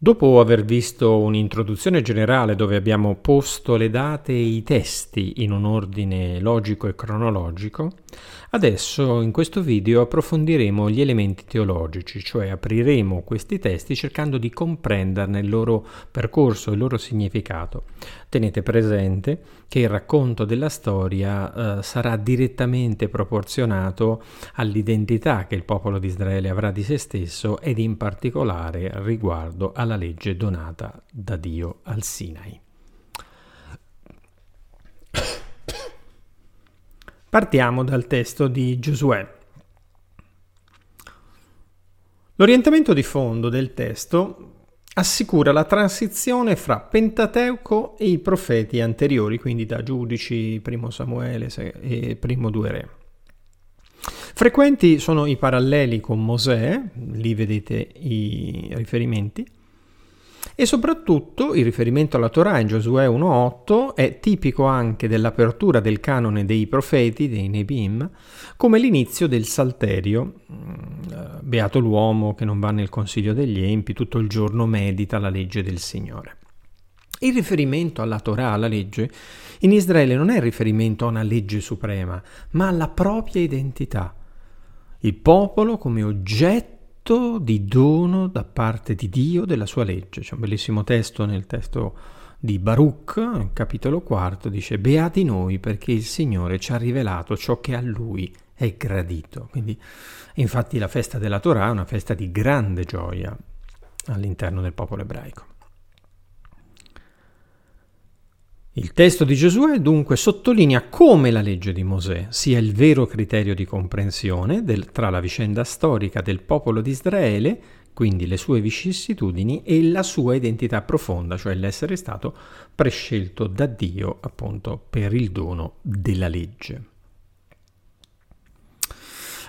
Dopo aver visto un'introduzione generale dove abbiamo posto le date e i testi in un ordine logico e cronologico, adesso in questo video approfondiremo gli elementi teologici, cioè apriremo questi testi cercando di comprenderne il loro percorso, il loro significato. Tenete presente che il racconto della storia eh, sarà direttamente proporzionato all'identità che il popolo di Israele avrà di se stesso ed in particolare riguardo alla legge donata da Dio al Sinai. Partiamo dal testo di Giosuè. L'orientamento di fondo del testo assicura la transizione fra Pentateuco e i profeti anteriori, quindi da Giudici, Primo Samuele e Primo Due Re. Frequenti sono i paralleli con Mosè, lì vedete i riferimenti, e soprattutto il riferimento alla Torah in Giosuè 1.8 è tipico anche dell'apertura del canone dei profeti, dei Nebim, come l'inizio del Salterio. Mm, beato l'uomo che non va nel consiglio degli empi, tutto il giorno medita la legge del Signore. Il riferimento alla Torah, alla legge, in Israele non è riferimento a una legge suprema, ma alla propria identità. Il popolo come oggetto atto di dono da parte di Dio della sua legge. C'è un bellissimo testo nel testo di Baruch, capitolo quarto, dice Beati noi perché il Signore ci ha rivelato ciò che a Lui è gradito. Quindi, infatti, la festa della Torah è una festa di grande gioia all'interno del popolo ebraico. Il testo di Giosuè dunque sottolinea come la legge di Mosè sia il vero criterio di comprensione del, tra la vicenda storica del popolo di Israele, quindi le sue vicissitudini, e la sua identità profonda, cioè l'essere stato prescelto da Dio appunto per il dono della legge.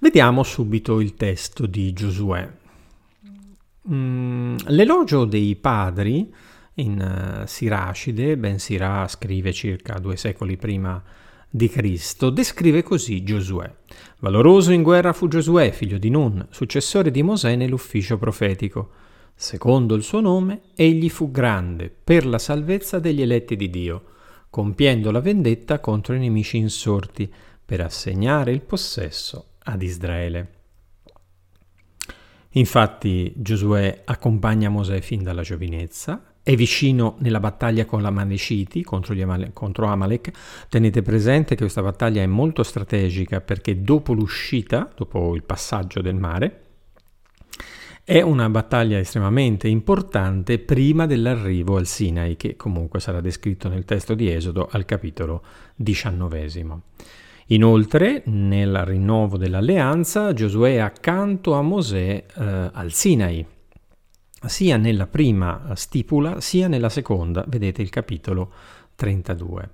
Vediamo subito il testo di Giosuè. Mm, l'elogio dei padri in uh, Siracide, ben Sirà scrive circa due secoli prima di Cristo, descrive così Giosuè. Valoroso in guerra fu Giosuè, figlio di Nun, successore di Mosè nell'ufficio profetico. Secondo il suo nome, egli fu grande per la salvezza degli eletti di Dio, compiendo la vendetta contro i nemici insorti, per assegnare il possesso ad Israele. Infatti Giosuè accompagna Mosè fin dalla giovinezza, è vicino nella battaglia con l'Amalekiti contro, contro Amalek. Tenete presente che questa battaglia è molto strategica perché dopo l'uscita, dopo il passaggio del mare, è una battaglia estremamente importante prima dell'arrivo al Sinai, che comunque sarà descritto nel testo di Esodo al capitolo diciannovesimo. Inoltre, nel rinnovo dell'alleanza, Giosuè è accanto a Mosè eh, al Sinai, sia nella prima stipula sia nella seconda, vedete il capitolo 32.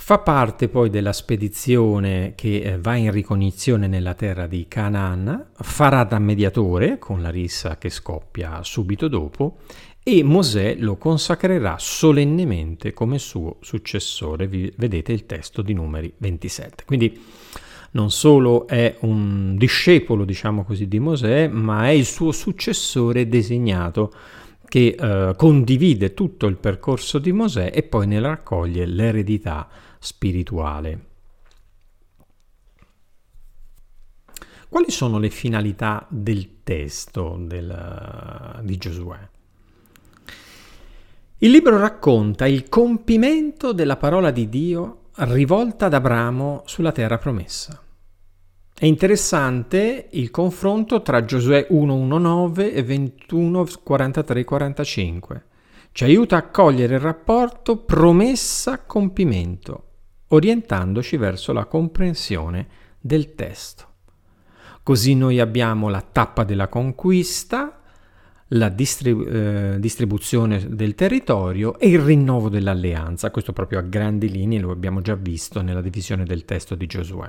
Fa parte poi della spedizione che eh, va in ricognizione nella terra di Canaan, farà da mediatore con la rissa che scoppia subito dopo e Mosè lo consacrerà solennemente come suo successore. vedete il testo di numeri 27. Quindi non solo è un discepolo, diciamo così, di Mosè, ma è il suo successore designato che eh, condivide tutto il percorso di Mosè e poi ne raccoglie l'eredità spirituale. Quali sono le finalità del testo del, di Giosuè? Il libro racconta il compimento della parola di Dio rivolta ad Abramo sulla terra promessa. È interessante il confronto tra Giosuè 1.1.9 e 21.43.45. Ci aiuta a cogliere il rapporto promessa-compimento, orientandoci verso la comprensione del testo. Così noi abbiamo la tappa della conquista, la distribu- eh, distribuzione del territorio e il rinnovo dell'alleanza. Questo proprio a grandi linee lo abbiamo già visto nella divisione del testo di Giosuè.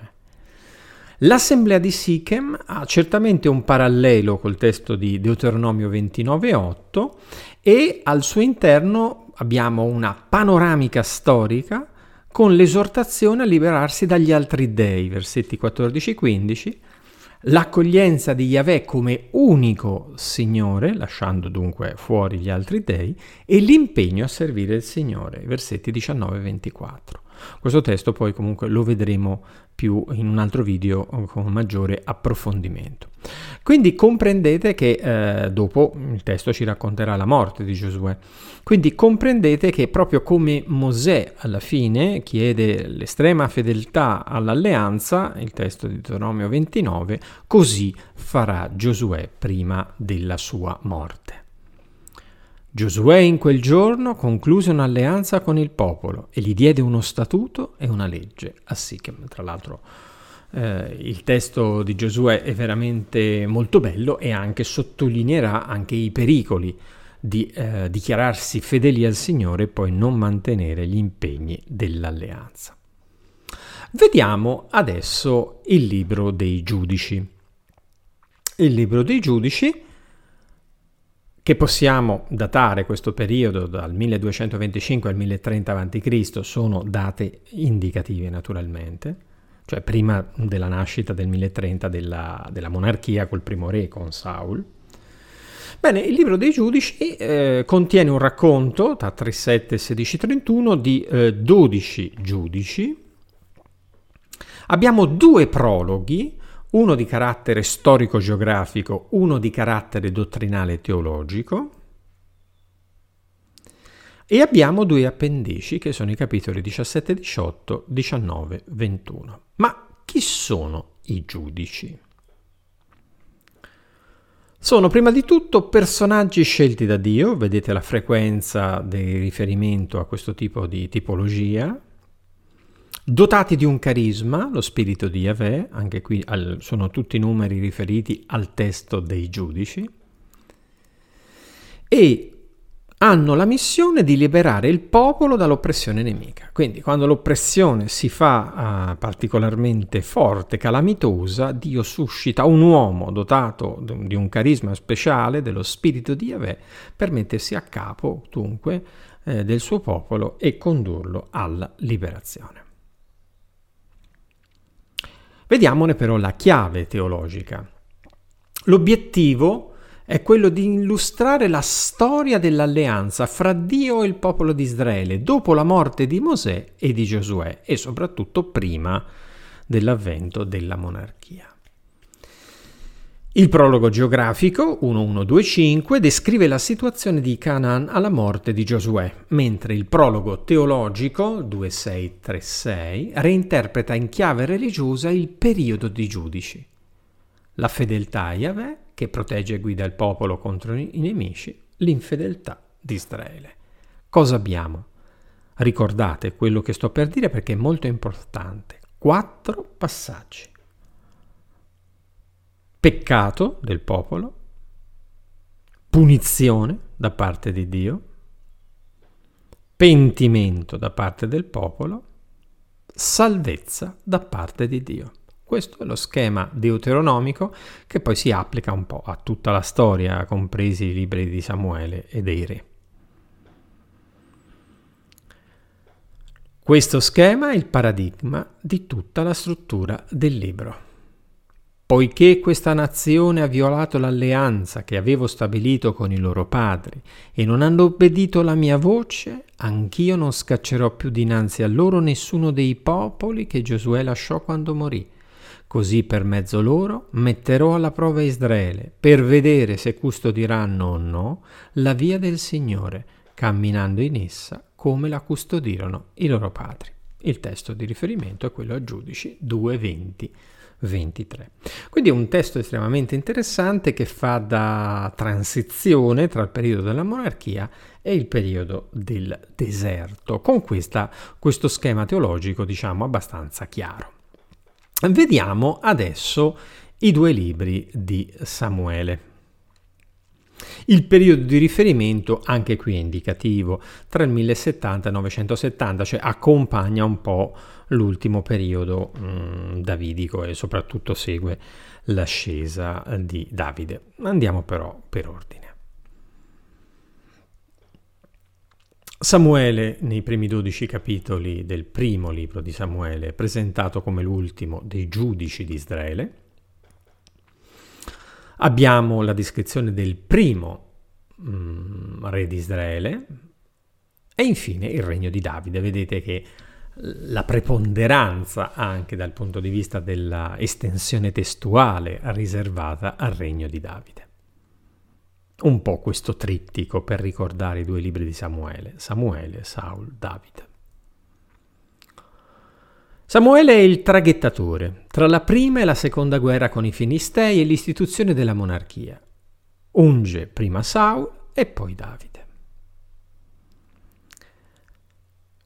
L'assemblea di Sichem ha certamente un parallelo col testo di Deuteronomio 29.8 e al suo interno abbiamo una panoramica storica con l'esortazione a liberarsi dagli altri dei, versetti 14-15, l'accoglienza di Yahweh come unico Signore, lasciando dunque fuori gli altri dei, e l'impegno a servire il Signore, versetti 19 e 24. Questo testo poi comunque lo vedremo più in un altro video con maggiore approfondimento. Quindi comprendete che eh, dopo il testo ci racconterà la morte di Giosuè. Quindi comprendete che proprio come Mosè alla fine chiede l'estrema fedeltà all'alleanza, il testo di Deuteronomio 29, così farà Giosuè prima della sua morte. Giosuè in quel giorno concluse un'alleanza con il popolo e gli diede uno statuto e una legge a Sichem. Tra l'altro eh, il testo di Giosuè è veramente molto bello e anche sottolineerà anche i pericoli di eh, dichiararsi fedeli al Signore e poi non mantenere gli impegni dell'alleanza. Vediamo adesso il libro dei giudici. Il libro dei giudici che possiamo datare questo periodo dal 1225 al 1030 a.C. sono date indicative naturalmente, cioè prima della nascita del 1030 della, della monarchia col primo re, con Saul. Bene, il libro dei giudici eh, contiene un racconto tra 37 e 1631 di eh, 12 giudici. Abbiamo due prologhi uno di carattere storico-geografico, uno di carattere dottrinale teologico. E abbiamo due appendici che sono i capitoli 17 18, 19, 21. Ma chi sono i giudici? Sono prima di tutto personaggi scelti da Dio, vedete la frequenza del riferimento a questo tipo di tipologia, dotati di un carisma, lo spirito di Yahweh, anche qui al, sono tutti numeri riferiti al testo dei giudici, e hanno la missione di liberare il popolo dall'oppressione nemica. Quindi quando l'oppressione si fa uh, particolarmente forte, calamitosa, Dio suscita un uomo dotato di un carisma speciale, dello spirito di Yahweh, per mettersi a capo dunque eh, del suo popolo e condurlo alla liberazione. Vediamone però la chiave teologica. L'obiettivo è quello di illustrare la storia dell'alleanza fra Dio e il popolo di Israele dopo la morte di Mosè e di Giosuè e soprattutto prima dell'avvento della monarchia. Il prologo geografico 1125 descrive la situazione di Canaan alla morte di Giosuè, mentre il prologo teologico 2636 reinterpreta in chiave religiosa il periodo di giudici. La fedeltà a Yahweh, che protegge e guida il popolo contro i nemici, l'infedeltà di Israele. Cosa abbiamo? Ricordate quello che sto per dire perché è molto importante. Quattro passaggi peccato del popolo, punizione da parte di Dio, pentimento da parte del popolo, salvezza da parte di Dio. Questo è lo schema deuteronomico che poi si applica un po' a tutta la storia, compresi i libri di Samuele e dei re. Questo schema è il paradigma di tutta la struttura del libro. Poiché questa nazione ha violato l'alleanza che avevo stabilito con i loro padri e non hanno obbedito alla mia voce, anch'io non scaccerò più dinanzi a loro nessuno dei popoli che Giosuè lasciò quando morì. Così per mezzo loro metterò alla prova Israele, per vedere se custodiranno o no la via del Signore, camminando in essa come la custodirono i loro padri. Il testo di riferimento è quello a Giudici 2.20 23. Quindi è un testo estremamente interessante che fa da transizione tra il periodo della monarchia e il periodo del deserto, con questa, questo schema teologico diciamo abbastanza chiaro. Vediamo adesso i due libri di Samuele. Il periodo di riferimento, anche qui è indicativo, tra il 1070 e il 970, cioè accompagna un po' l'ultimo periodo mh, mm, davidico e soprattutto segue l'ascesa di Davide. Andiamo però per ordine. Samuele, nei primi dodici capitoli del primo libro di Samuele, è presentato come l'ultimo dei giudici di Israele. Abbiamo la descrizione del primo mm, re di Israele e infine il regno di Davide. Vedete che la preponderanza anche dal punto di vista della estensione testuale riservata al regno di Davide. Un po' questo trittico per ricordare i due libri di Samuele, Samuele, Saul, Davide. Samuele è il traghettatore tra la prima e la seconda guerra con i Filistei e l'istituzione della monarchia. Unge prima Saul e poi Davide.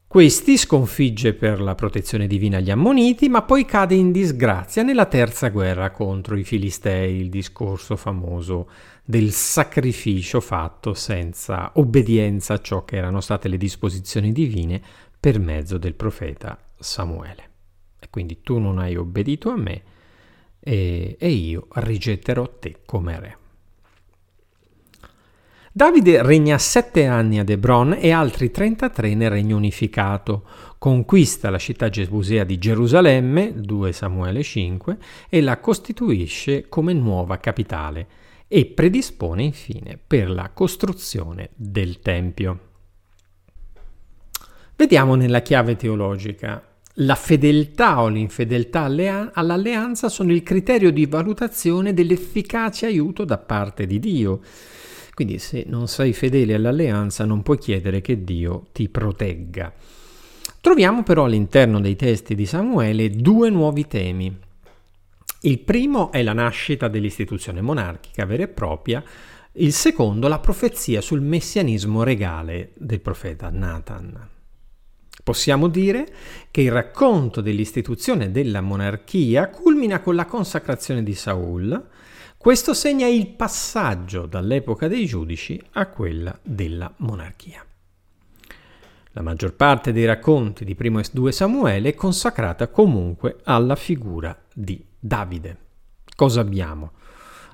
Questi sconfigge per la protezione divina gli Ammoniti, ma poi cade in disgrazia nella terza guerra contro i Filistei, il discorso famoso del sacrificio fatto senza obbedienza a ciò che erano state le disposizioni divine per mezzo del profeta Samuele. E quindi tu non hai obbedito a me e, e io rigetterò te come re. Davide regna sette anni ad Hebron e altri 33 nel regno unificato. Conquista la città gebusea di Gerusalemme, 2 Samuele 5, e la costituisce come nuova capitale e predispone infine per la costruzione del Tempio. Vediamo nella chiave teologica. La fedeltà o l'infedeltà all'alleanza sono il criterio di valutazione dell'efficace aiuto da parte di Dio. Quindi se non sei fedele all'alleanza non puoi chiedere che Dio ti protegga. Troviamo però all'interno dei testi di Samuele due nuovi temi. Il primo è la nascita dell'istituzione monarchica vera e propria, il secondo la profezia sul messianismo regale del profeta Nathan. Possiamo dire che il racconto dell'istituzione della monarchia culmina con la consacrazione di Saul, questo segna il passaggio dall'epoca dei giudici a quella della monarchia. La maggior parte dei racconti di primo e 2 Samuele è consacrata comunque alla figura di Davide. Cosa abbiamo?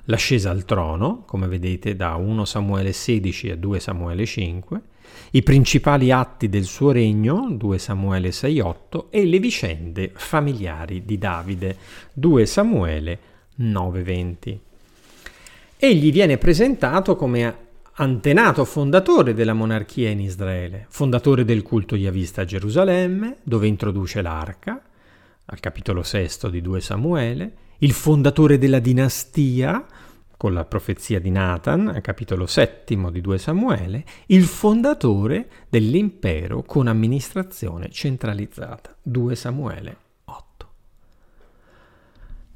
L'ascesa al trono, come vedete da 1 Samuele 16 a 2 Samuele 5, i principali atti del suo regno, 2 Samuele 6-8, e le vicende familiari di Davide, 2 Samuele 9-20. Egli viene presentato come antenato fondatore della monarchia in Israele, fondatore del culto yavista a Gerusalemme, dove introduce l'arca, al capitolo sesto di 2 Samuele, il fondatore della dinastia, con la profezia di Nathan, capitolo settimo di 2 Samuele, il fondatore dell'impero con amministrazione centralizzata, 2 Samuele 8.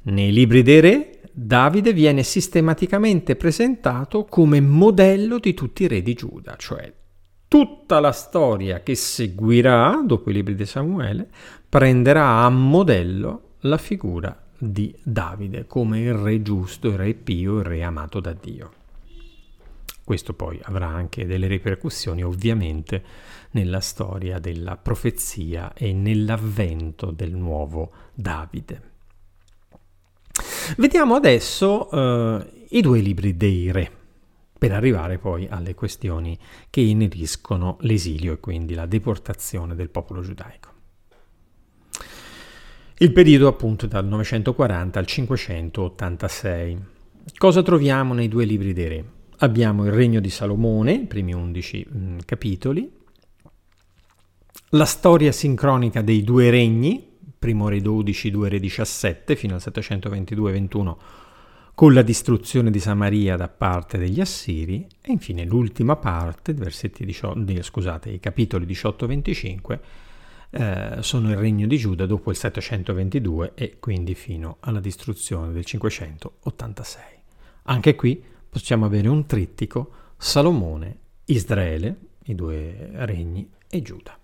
Nei libri dei re Davide viene sistematicamente presentato come modello di tutti i re di Giuda, cioè tutta la storia che seguirà dopo i libri di Samuele prenderà a modello la figura di Davide come il re giusto, il re pio, il re amato da Dio. Questo poi avrà anche delle ripercussioni ovviamente nella storia della profezia e nell'avvento del nuovo Davide. Vediamo adesso eh, i due libri dei re, per arrivare poi alle questioni che ineriscono l'esilio e quindi la deportazione del popolo giudaico. Il periodo appunto dal 940 al 586. Cosa troviamo nei due libri dei re? Abbiamo il regno di Salomone, i primi 11 mh, mm, capitoli, la storia sincronica dei due regni, primo re 12, 2 re 17 fino al 722-21 con la distruzione di Samaria da parte degli Assiri e infine l'ultima parte, versetti 18, scusate, i capitoli 18-25 eh, sono il regno di Giuda dopo il 722 e quindi fino alla distruzione del 586. Anche qui possiamo avere un trittico Salomone, Israele, i due regni e Giuda.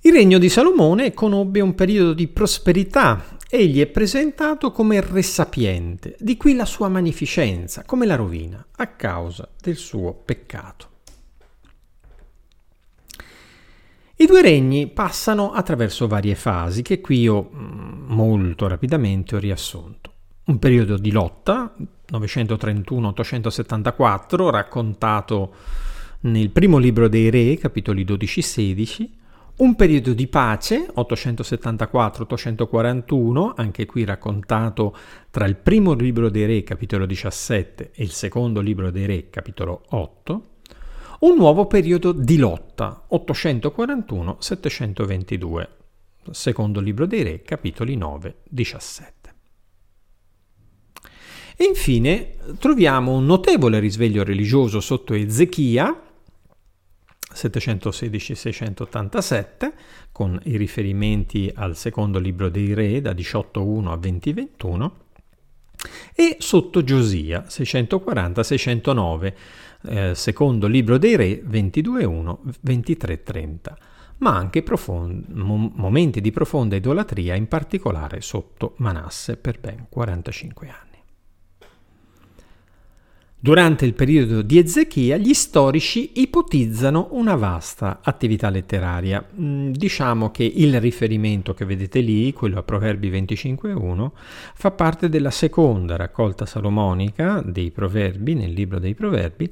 Il regno di Salomone conobbe un periodo di prosperità. Egli è presentato come re sapiente, di qui la sua magnificenza, come la rovina, a causa del suo peccato. I due regni passano attraverso varie fasi che qui io mm, molto rapidamente ho riassunto. Un periodo di lotta, 931-874, raccontato nel primo libro dei re, capitoli 12-16, Un periodo di pace, 874-841, anche qui raccontato tra il primo libro dei Re, capitolo 17, e il secondo libro dei Re, capitolo 8. Un nuovo periodo di lotta, 841-722, secondo libro dei Re, capitoli 9-17. E infine troviamo un notevole risveglio religioso sotto Ezechia, 716-687, con i riferimenti al secondo libro dei re da 18.1 a 20.21, e sotto Giosia 640-609, eh, secondo libro dei re 22.1, 23.30, ma anche profond- momenti di profonda idolatria, in particolare sotto Manasse per ben 45 anni. Durante il periodo di Ezechia gli storici ipotizzano una vasta attività letteraria. Mm, diciamo che il riferimento che vedete lì, quello a Proverbi 25.1, fa parte della seconda raccolta salomonica dei Proverbi nel libro dei Proverbi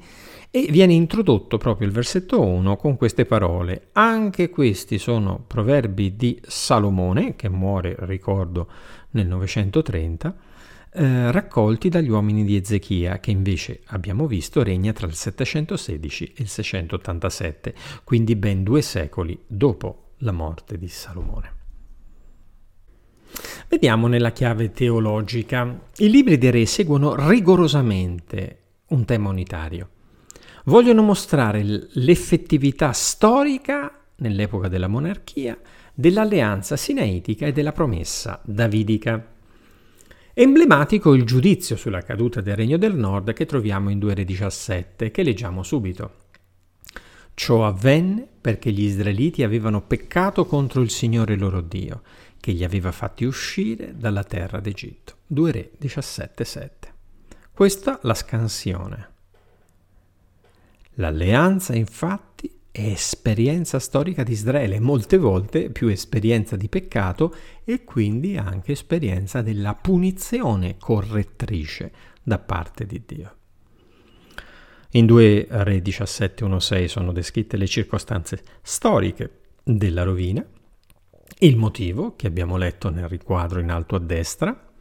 e viene introdotto proprio il versetto 1 con queste parole. Anche questi sono proverbi di Salomone, che muore, ricordo, nel 930 eh, raccolti dagli uomini di Ezechia, che invece abbiamo visto regna tra il 716 e il 687, quindi ben due secoli dopo la morte di Salomone. Vediamo nella chiave teologica. I libri dei re seguono rigorosamente un tema unitario. Vogliono mostrare l'effettività storica, nell'epoca della monarchia, dell'alleanza sinaitica e della promessa davidica. Emblematico il giudizio sulla caduta del Regno del Nord che troviamo in 2 Re 17, che leggiamo subito. Ciò avvenne perché gli israeliti avevano peccato contro il Signore loro Dio, che li aveva fatti uscire dalla terra d'Egitto. 2 Re 17, 7. Questa la scansione. L'alleanza, infatti, esperienza storica di Israele, molte volte più esperienza di peccato e quindi anche esperienza della punizione correttrice da parte di Dio. In 2 Re 17.1.6 sono descritte le circostanze storiche della rovina, il motivo che abbiamo letto nel riquadro in alto a destra,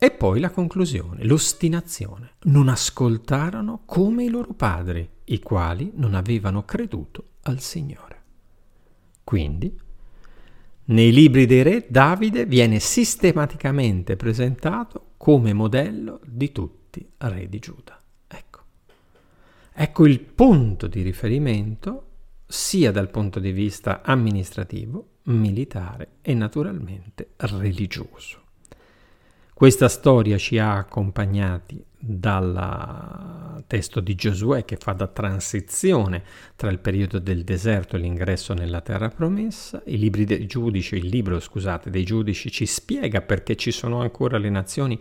e poi la conclusione, l'ostinazione. Non ascoltarono come i loro padri, i quali non avevano creduto al Signore. Quindi, nei libri dei re, Davide viene sistematicamente presentato come modello di tutti i re di Giuda. Ecco. Ecco il punto di riferimento sia dal punto di vista amministrativo, militare e naturalmente religioso. Questa storia ci ha accompagnati dal testo di Giosuè che fa da transizione tra il periodo del deserto e l'ingresso nella terra promessa. I libri dei giudici, il libro scusate, dei giudici ci spiega perché ci sono ancora le nazioni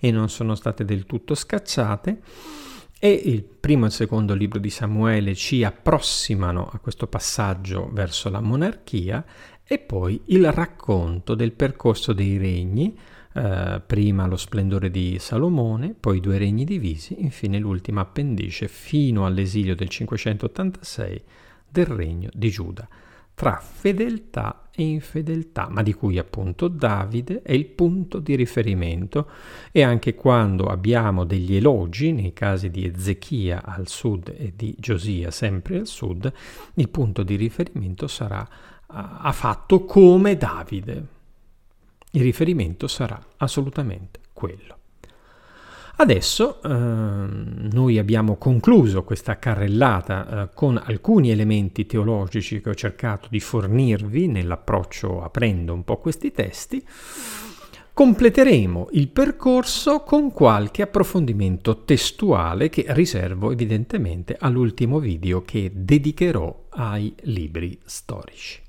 e non sono state del tutto scacciate. E il primo e il secondo libro di Samuele ci approssimano a questo passaggio verso la monarchia e poi il racconto del percorso dei regni eh, prima lo splendore di Salomone, poi due regni divisi, infine l'ultima appendice fino all'esilio del 586 del regno di Giuda, tra fedeltà e infedeltà, ma di cui appunto Davide è il punto di riferimento. E anche quando abbiamo degli elogi, nei casi di Ezechia al sud e di Giosia sempre al sud, il punto di riferimento sarà ha fatto come Davide, il riferimento sarà assolutamente quello. Adesso eh, noi abbiamo concluso questa carrellata eh, con alcuni elementi teologici che ho cercato di fornirvi nell'approccio aprendo un po' questi testi. Completeremo il percorso con qualche approfondimento testuale che riservo evidentemente all'ultimo video che dedicherò ai libri storici.